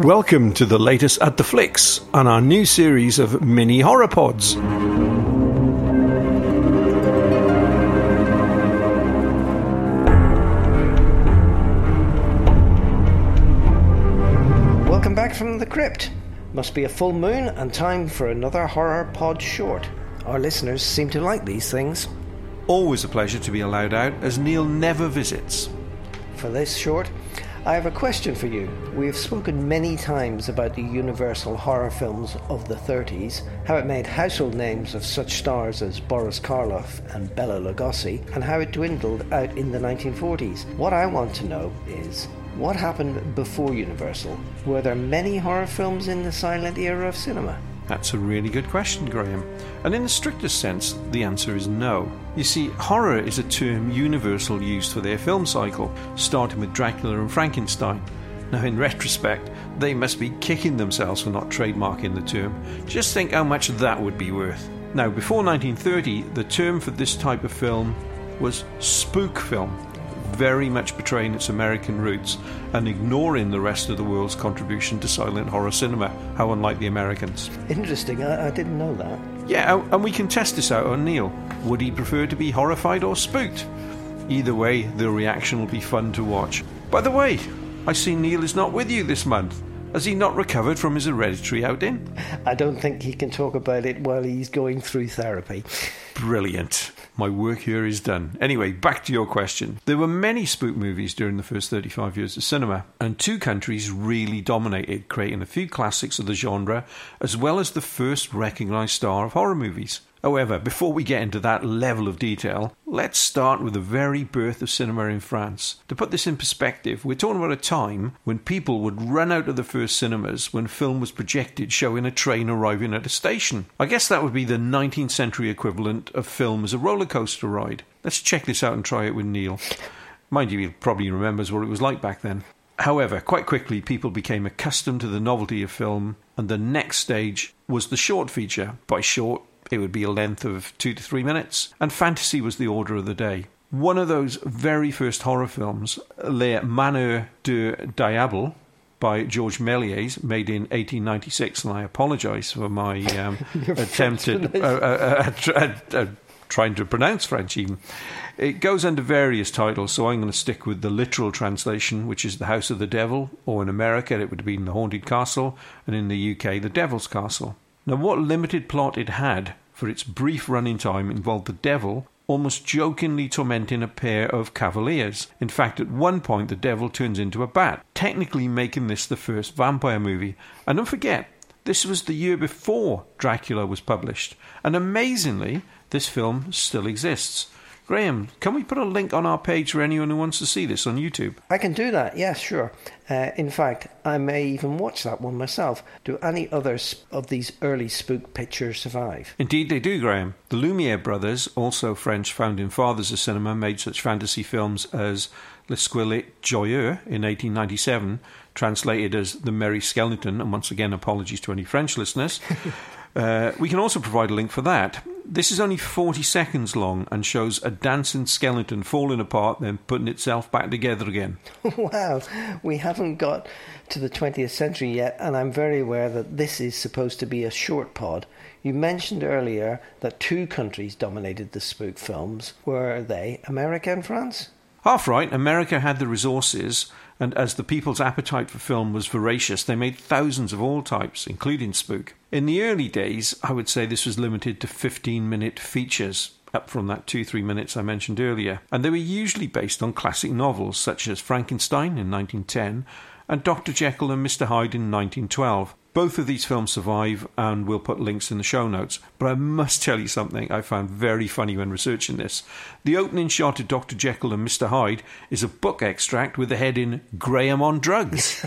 Welcome to the latest at the Flicks on our new series of mini horror pods. Welcome back from the crypt. Must be a full moon and time for another horror pod short. Our listeners seem to like these things. Always a pleasure to be allowed out, as Neil never visits. For this short, I have a question for you. We have spoken many times about the Universal horror films of the 30s, how it made household names of such stars as Boris Karloff and Bela Lugosi, and how it dwindled out in the 1940s. What I want to know is what happened before Universal? Were there many horror films in the silent era of cinema? That's a really good question, Graham. And in the strictest sense, the answer is no. You see, horror is a term Universal used for their film cycle, starting with Dracula and Frankenstein. Now, in retrospect, they must be kicking themselves for not trademarking the term. Just think how much that would be worth. Now, before 1930, the term for this type of film was spook film, very much betraying its American roots and ignoring the rest of the world's contribution to silent horror cinema. How unlike the Americans. Interesting, I, I didn't know that. Yeah, and we can test this out on Neil. Would he prefer to be horrified or spooked? Either way, the reaction will be fun to watch. By the way, I see Neil is not with you this month. Has he not recovered from his hereditary outing? I don't think he can talk about it while he's going through therapy. Brilliant. My work here is done. Anyway, back to your question. There were many spook movies during the first 35 years of cinema, and two countries really dominated, creating a few classics of the genre, as well as the first recognised star of horror movies. However, before we get into that level of detail, let's start with the very birth of cinema in France. To put this in perspective, we're talking about a time when people would run out of the first cinemas when film was projected showing a train arriving at a station. I guess that would be the 19th century equivalent of film as a roller coaster ride. Let's check this out and try it with Neil. Mind you, he probably remembers what it was like back then. However, quite quickly, people became accustomed to the novelty of film, and the next stage was the short feature. By short, it would be a length of two to three minutes, and fantasy was the order of the day. One of those very first horror films, Les Manœuvres du Diable, by Georges Méliès, made in 1896, and I apologise for my um, attempted uh, uh, uh, uh, trying to pronounce French even. It goes under various titles, so I'm going to stick with the literal translation, which is The House of the Devil, or in America it would have been The Haunted Castle, and in the UK, The Devil's Castle. Now, what limited plot it had for its brief running time involved the devil almost jokingly tormenting a pair of cavaliers. In fact, at one point, the devil turns into a bat, technically making this the first vampire movie. And don't forget, this was the year before Dracula was published. And amazingly, this film still exists. Graham, can we put a link on our page for anyone who wants to see this on YouTube? I can do that, yes, sure. Uh, in fact, I may even watch that one myself. Do any others of these early spook pictures survive? Indeed, they do, Graham. The Lumiere brothers, also French founding fathers of cinema, made such fantasy films as Le Squelette Joyeux in 1897, translated as The Merry Skeleton, and once again, apologies to any French listeners. Uh, we can also provide a link for that. This is only 40 seconds long and shows a dancing skeleton falling apart, then putting itself back together again. wow, we haven't got to the 20th century yet, and I'm very aware that this is supposed to be a short pod. You mentioned earlier that two countries dominated the spook films. Were they America and France? Half right, America had the resources, and as the people's appetite for film was voracious, they made thousands of all types, including spook. In the early days, I would say this was limited to 15 minute features, up from that 2 3 minutes I mentioned earlier, and they were usually based on classic novels such as Frankenstein in 1910 and Dr. Jekyll and Mr. Hyde in 1912. Both of these films survive, and we'll put links in the show notes. But I must tell you something I found very funny when researching this. The opening shot of Dr. Jekyll and Mr. Hyde is a book extract with the heading Graham on Drugs.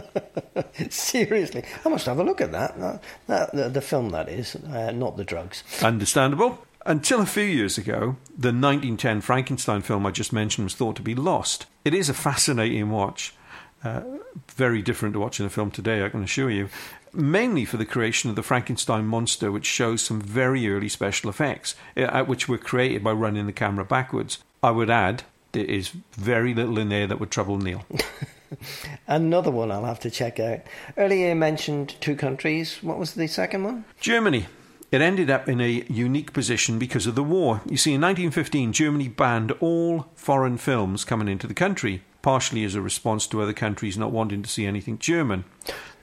Seriously, I must have a look at that. that, that the, the, film, that is, uh, not the drugs. Understandable. Until a few years ago, the 1910 Frankenstein film I just mentioned was thought to be lost. It is a fascinating watch. Uh, very different to watching a film today, I can assure you. Mainly for the creation of the Frankenstein monster, which shows some very early special effects, uh, which were created by running the camera backwards. I would add, there is very little in there that would trouble Neil. Another one I'll have to check out. Earlier you mentioned two countries. What was the second one? Germany. It ended up in a unique position because of the war. You see, in 1915, Germany banned all foreign films coming into the country, partially as a response to other countries not wanting to see anything German.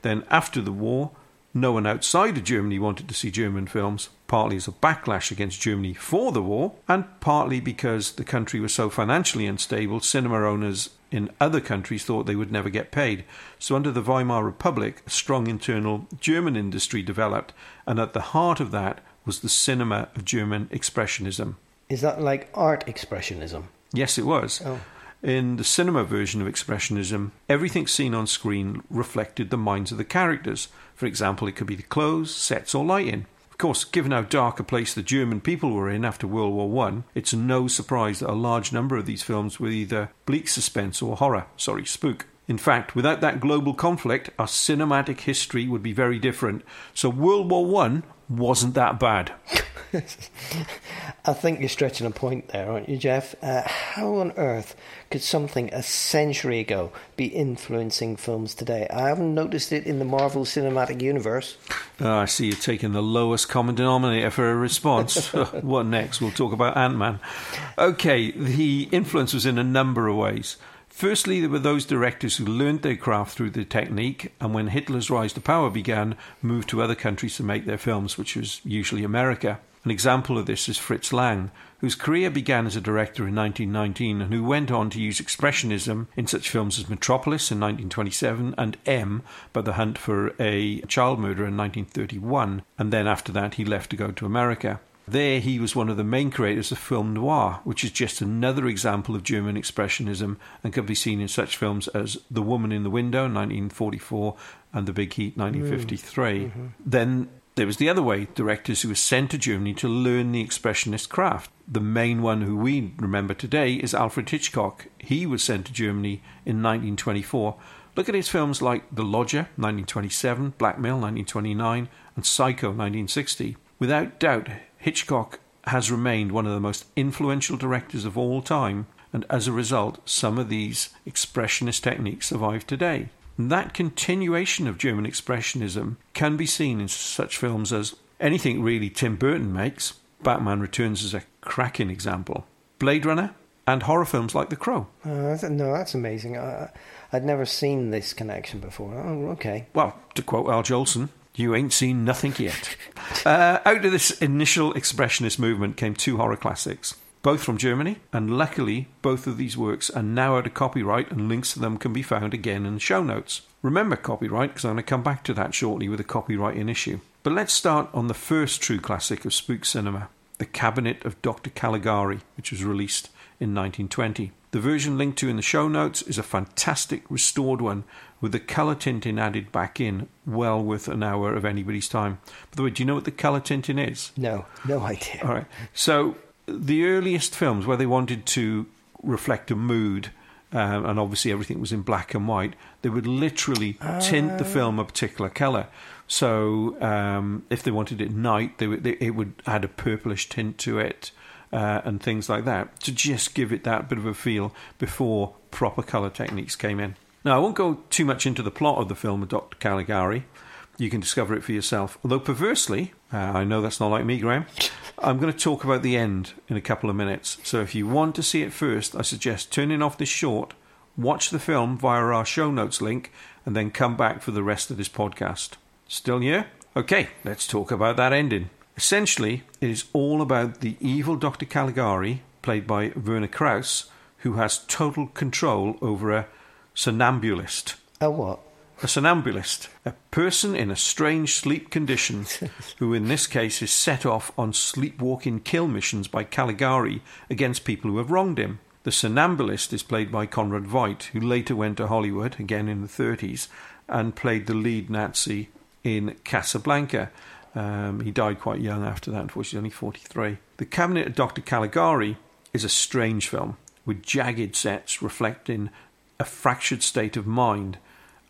Then, after the war, no one outside of Germany wanted to see German films, partly as a backlash against Germany for the war, and partly because the country was so financially unstable, cinema owners in other countries thought they would never get paid. So, under the Weimar Republic, a strong internal German industry developed, and at the heart of that was the cinema of German Expressionism. Is that like art expressionism? Yes, it was. Oh. In the cinema version of Expressionism, everything seen on screen reflected the minds of the characters. For example, it could be the clothes, sets, or lighting. Of course, given how dark a place the German people were in after World War One, it's no surprise that a large number of these films were either bleak suspense or horror, sorry, spook. In fact, without that global conflict, our cinematic history would be very different. So World War One wasn't that bad. I think you're stretching a point there, aren't you, Jeff? Uh, how on earth could something a century ago be influencing films today? I haven't noticed it in the Marvel Cinematic Universe. Uh, I see you're taking the lowest common denominator for a response. what next? We'll talk about Ant Man. Okay, the influence was in a number of ways. Firstly, there were those directors who learned their craft through the technique, and when Hitler's rise to power began, moved to other countries to make their films, which was usually America. An example of this is Fritz Lang, whose career began as a director in 1919 and who went on to use Expressionism in such films as Metropolis in 1927 and M, but the hunt for a child murderer in 1931, and then after that he left to go to America. There, he was one of the main creators of film noir, which is just another example of German Expressionism and can be seen in such films as The Woman in the Window, 1944, and The Big Heat, 1953. Mm-hmm. Then there was the other way directors who were sent to Germany to learn the expressionist craft. The main one who we remember today is Alfred Hitchcock. He was sent to Germany in 1924. Look at his films like The Lodger, 1927, Blackmail, 1929, and Psycho, 1960. Without doubt, Hitchcock has remained one of the most influential directors of all time, and as a result, some of these expressionist techniques survive today. That continuation of German Expressionism can be seen in such films as anything really Tim Burton makes. Batman Returns is a cracking example. Blade Runner, and horror films like The Crow. Uh, no, that's amazing. I, would never seen this connection before. Oh, okay. Well, to quote Al Jolson, you ain't seen nothing yet. uh, out of this initial expressionist movement came two horror classics both from Germany, and luckily both of these works are now out of copyright and links to them can be found again in the show notes. Remember copyright because I'm going to come back to that shortly with a copyrighting issue. But let's start on the first true classic of spook cinema, The Cabinet of Dr. Caligari, which was released in 1920. The version linked to in the show notes is a fantastic restored one with the colour tinting added back in, well worth an hour of anybody's time. By the way, do you know what the colour tinting is? No, no idea. All right. So the earliest films where they wanted to reflect a mood, um, and obviously everything was in black and white, they would literally uh. tint the ah. film a particular colour. So um, if they wanted it night, they, would, they, it would add a purplish tint to it. Uh, and things like that to just give it that bit of a feel before proper colour techniques came in. Now, I won't go too much into the plot of the film of Dr. Caligari. You can discover it for yourself. Although, perversely, uh, I know that's not like me, Graham, I'm going to talk about the end in a couple of minutes. So if you want to see it first, I suggest turning off this short, watch the film via our show notes link, and then come back for the rest of this podcast. Still here? Okay, let's talk about that ending. Essentially, it is all about the evil Dr. Caligari, played by Werner Krauss, who has total control over a somnambulist. A what? A somnambulist, a person in a strange sleep condition, who in this case is set off on sleepwalking kill missions by Caligari against people who have wronged him. The somnambulist is played by Conrad Veidt, who later went to Hollywood, again in the 30s, and played the lead Nazi in Casablanca. Um, he died quite young after that, unfortunately, only 43. The Cabinet of Dr. Caligari is a strange film with jagged sets reflecting a fractured state of mind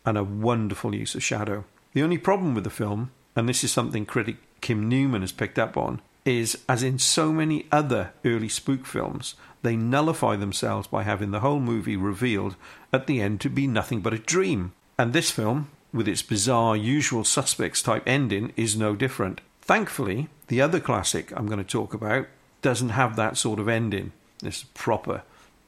and a wonderful use of shadow. The only problem with the film, and this is something critic Kim Newman has picked up on, is, as in so many other early spook films, they nullify themselves by having the whole movie revealed at the end to be nothing but a dream. And this film, with its bizarre usual suspects type ending, is no different. Thankfully, the other classic I'm going to talk about doesn't have that sort of ending. This proper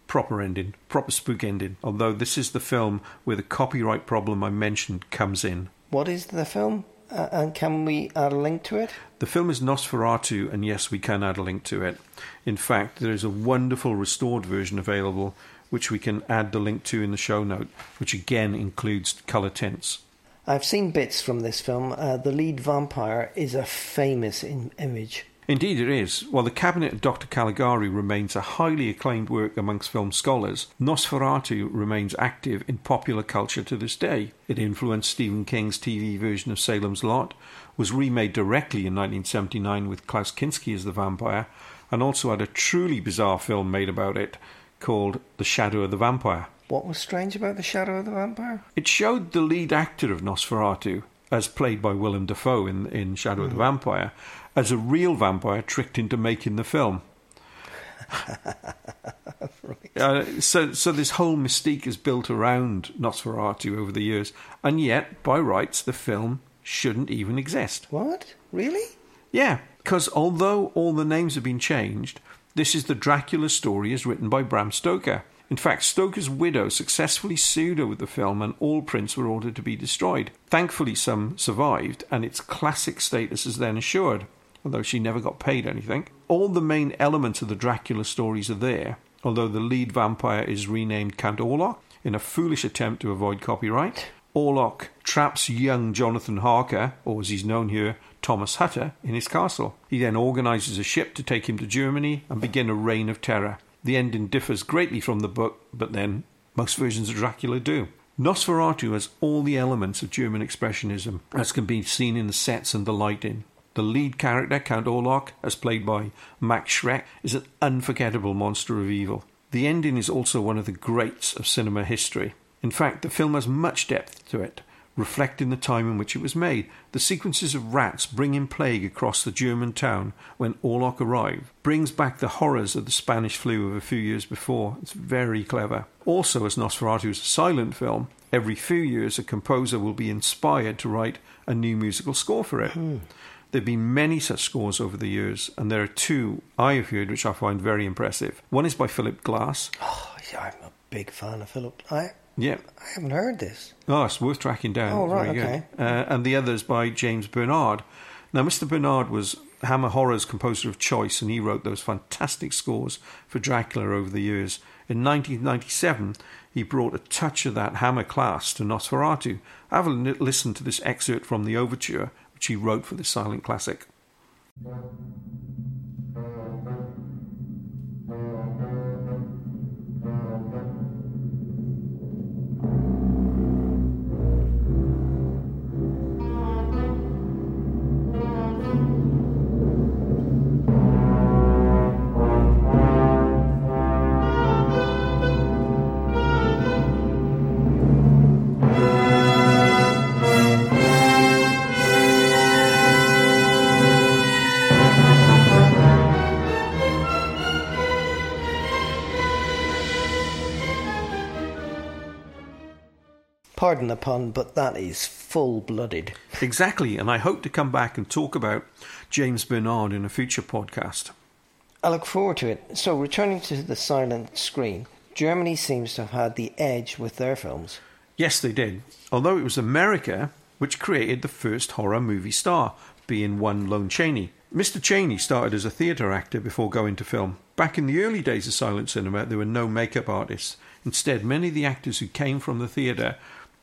proper ending, proper spook ending. Although this is the film where the copyright problem I mentioned comes in. What is the film? Uh, and can we add a link to it? The film is Nosferatu, and yes, we can add a link to it. In fact, there is a wonderful restored version available, which we can add the link to in the show note, which again includes colour tints. I've seen bits from this film. Uh, the lead vampire is a famous in- image. Indeed, it is. While The Cabinet of Dr. Caligari remains a highly acclaimed work amongst film scholars, Nosferatu remains active in popular culture to this day. It influenced Stephen King's TV version of Salem's Lot, was remade directly in 1979 with Klaus Kinski as the vampire, and also had a truly bizarre film made about it called The Shadow of the Vampire. What was strange about The Shadow of the Vampire? It showed the lead actor of Nosferatu, as played by Willem Dafoe in, in Shadow mm. of the Vampire, as a real vampire tricked into making the film. right. uh, so, so this whole mystique is built around Nosferatu over the years, and yet, by rights, the film shouldn't even exist. What? Really? Yeah, because although all the names have been changed, this is the Dracula story as written by Bram Stoker. In fact, Stoker's widow successfully sued over the film, and all prints were ordered to be destroyed. Thankfully, some survived, and its classic status is then assured although she never got paid anything. All the main elements of the Dracula stories are there, although the lead vampire is renamed Count Orlok in a foolish attempt to avoid copyright. Orlok traps young Jonathan Harker, or as he's known here, Thomas Hutter, in his castle. He then organises a ship to take him to Germany and begin a reign of terror. The ending differs greatly from the book, but then most versions of Dracula do. Nosferatu has all the elements of German Expressionism, as can be seen in the sets and the lighting. The lead character, Count Orlok, as played by Max Schreck, is an unforgettable monster of evil. The ending is also one of the greats of cinema history. In fact, the film has much depth to it, reflecting the time in which it was made. The sequences of rats bringing plague across the German town when Orlok arrived brings back the horrors of the Spanish flu of a few years before. It's very clever. Also, as Nosferatu is a silent film, every few years a composer will be inspired to write a new musical score for it. Hmm. There have been many such scores over the years, and there are two I have heard which I find very impressive. One is by Philip Glass. Oh, yeah, I'm a big fan of Philip. I yeah, I haven't heard this. Oh, it's worth tracking down. Oh, right, okay. Uh, and the other is by James Bernard. Now, Mr. Bernard was Hammer Horror's composer of choice, and he wrote those fantastic scores for Dracula over the years. In 1997, he brought a touch of that Hammer class to Nosferatu. Have a listen to this excerpt from the overture which he wrote for the silent classic. Pardon the pun, but that is full blooded. Exactly, and I hope to come back and talk about James Bernard in a future podcast. I look forward to it. So, returning to the silent screen, Germany seems to have had the edge with their films. Yes, they did. Although it was America which created the first horror movie star, being one Lon Chaney. Mr. Chaney started as a theatre actor before going to film. Back in the early days of silent cinema, there were no makeup artists. Instead, many of the actors who came from the theatre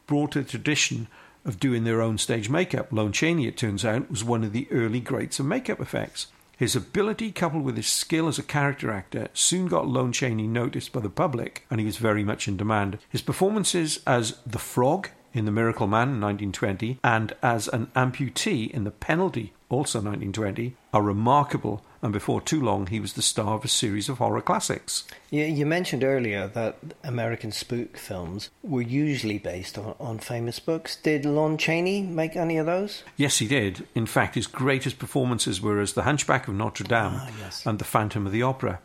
brought a tradition of doing their own stage makeup. Lon Chaney, it turns out, was one of the early greats of makeup effects. His ability, coupled with his skill as a character actor, soon got Lon Chaney noticed by the public, and he was very much in demand. His performances as the Frog in The Miracle Man in 1920 and as an amputee in The Penalty also 1920, are remarkable, and before too long he was the star of a series of horror classics. You, you mentioned earlier that American spook films were usually based on, on famous books. Did Lon Chaney make any of those? Yes, he did. In fact, his greatest performances were as the Hunchback of Notre Dame Ah, yes. and the Phantom of the Opera.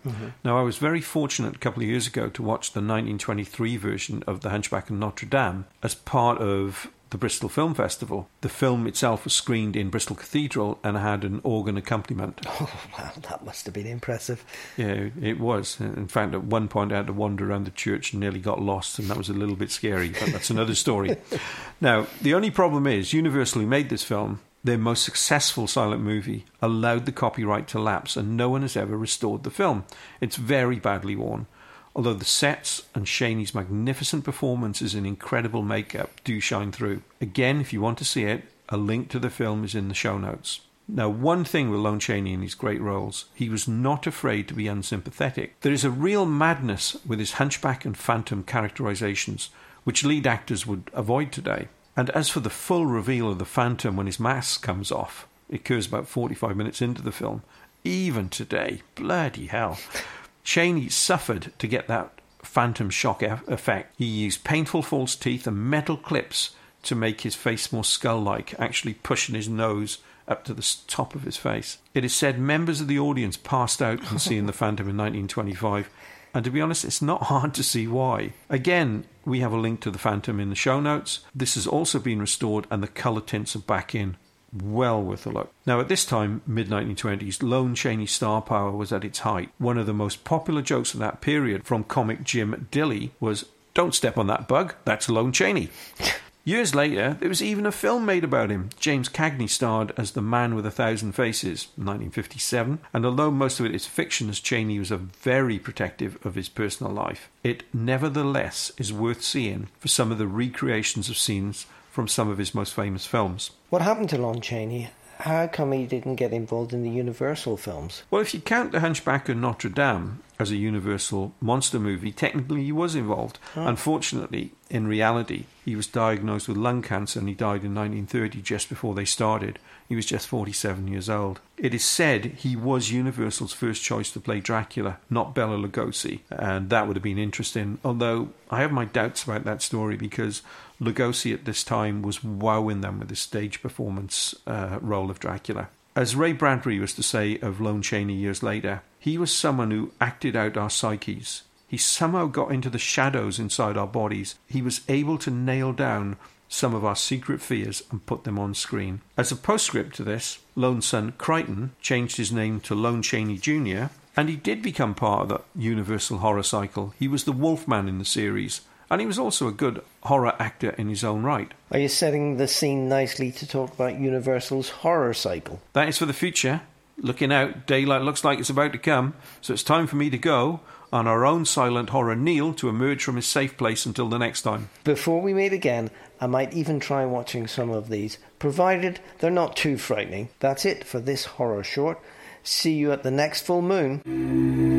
Now, I was very fortunate a couple of years ago to watch the 1923 version of the Hunchback of Notre Dame as part of the Bristol Film Festival. The film itself was screened in Bristol Cathedral and had an organ accompaniment. Oh, wow, that must have been impressive. Yeah, it was. In fact, at one point I had to wander around the church and nearly got lost, and that was a little bit scary, but that's another story. now, the only problem is Universal, who made this film, their most successful silent movie, allowed the copyright to lapse, and no one has ever restored the film. It's very badly worn. Although the sets and Chaney's magnificent performances and incredible makeup do shine through. Again, if you want to see it, a link to the film is in the show notes. Now, one thing with Lon Chaney in his great roles, he was not afraid to be unsympathetic. There is a real madness with his hunchback and phantom characterizations, which lead actors would avoid today. And as for the full reveal of the phantom when his mask comes off, it occurs about 45 minutes into the film. Even today, bloody hell. Chaney suffered to get that phantom shock effect. He used painful false teeth and metal clips to make his face more skull like, actually pushing his nose up to the top of his face. It is said members of the audience passed out from seeing the Phantom in 1925, and to be honest, it's not hard to see why. Again, we have a link to the Phantom in the show notes. This has also been restored, and the colour tints are back in. Well worth a look. Now, at this time, mid 1920s, Lon Chaney star power was at its height. One of the most popular jokes of that period from comic Jim Dilly was, Don't step on that bug, that's Lon Chaney. Years later, there was even a film made about him. James Cagney starred as the Man with a Thousand Faces, 1957, and although most of it is fiction, as Chaney was a very protective of his personal life, it nevertheless is worth seeing for some of the recreations of scenes from some of his most famous films. What happened to Lon Chaney? How come he didn't get involved in the Universal films? Well, if you count The Hunchback of Notre Dame as a Universal monster movie, technically he was involved. Unfortunately, in reality, he was diagnosed with lung cancer and he died in 1930, just before they started. He was just 47 years old. It is said he was Universal's first choice to play Dracula, not Bela Lugosi, and that would have been interesting. Although I have my doubts about that story because Lugosi at this time was wowing them with his stage performance uh, role of Dracula. As Ray Bradbury was to say of Lon Chaney years later, he was someone who acted out our psyches. He somehow got into the shadows inside our bodies. He was able to nail down some of our secret fears and put them on screen. As a postscript to this, Lone son Creighton changed his name to Lon Chaney Jr., and he did become part of the Universal horror cycle. He was the Wolfman in the series, and he was also a good horror actor in his own right. Are you setting the scene nicely to talk about Universal's horror cycle? That is for the future. Looking out, daylight looks like it's about to come, so it's time for me to go on our own silent horror Neil to emerge from his safe place until the next time. Before we meet again, I might even try watching some of these, provided they're not too frightening. That's it for this horror short. See you at the next full moon.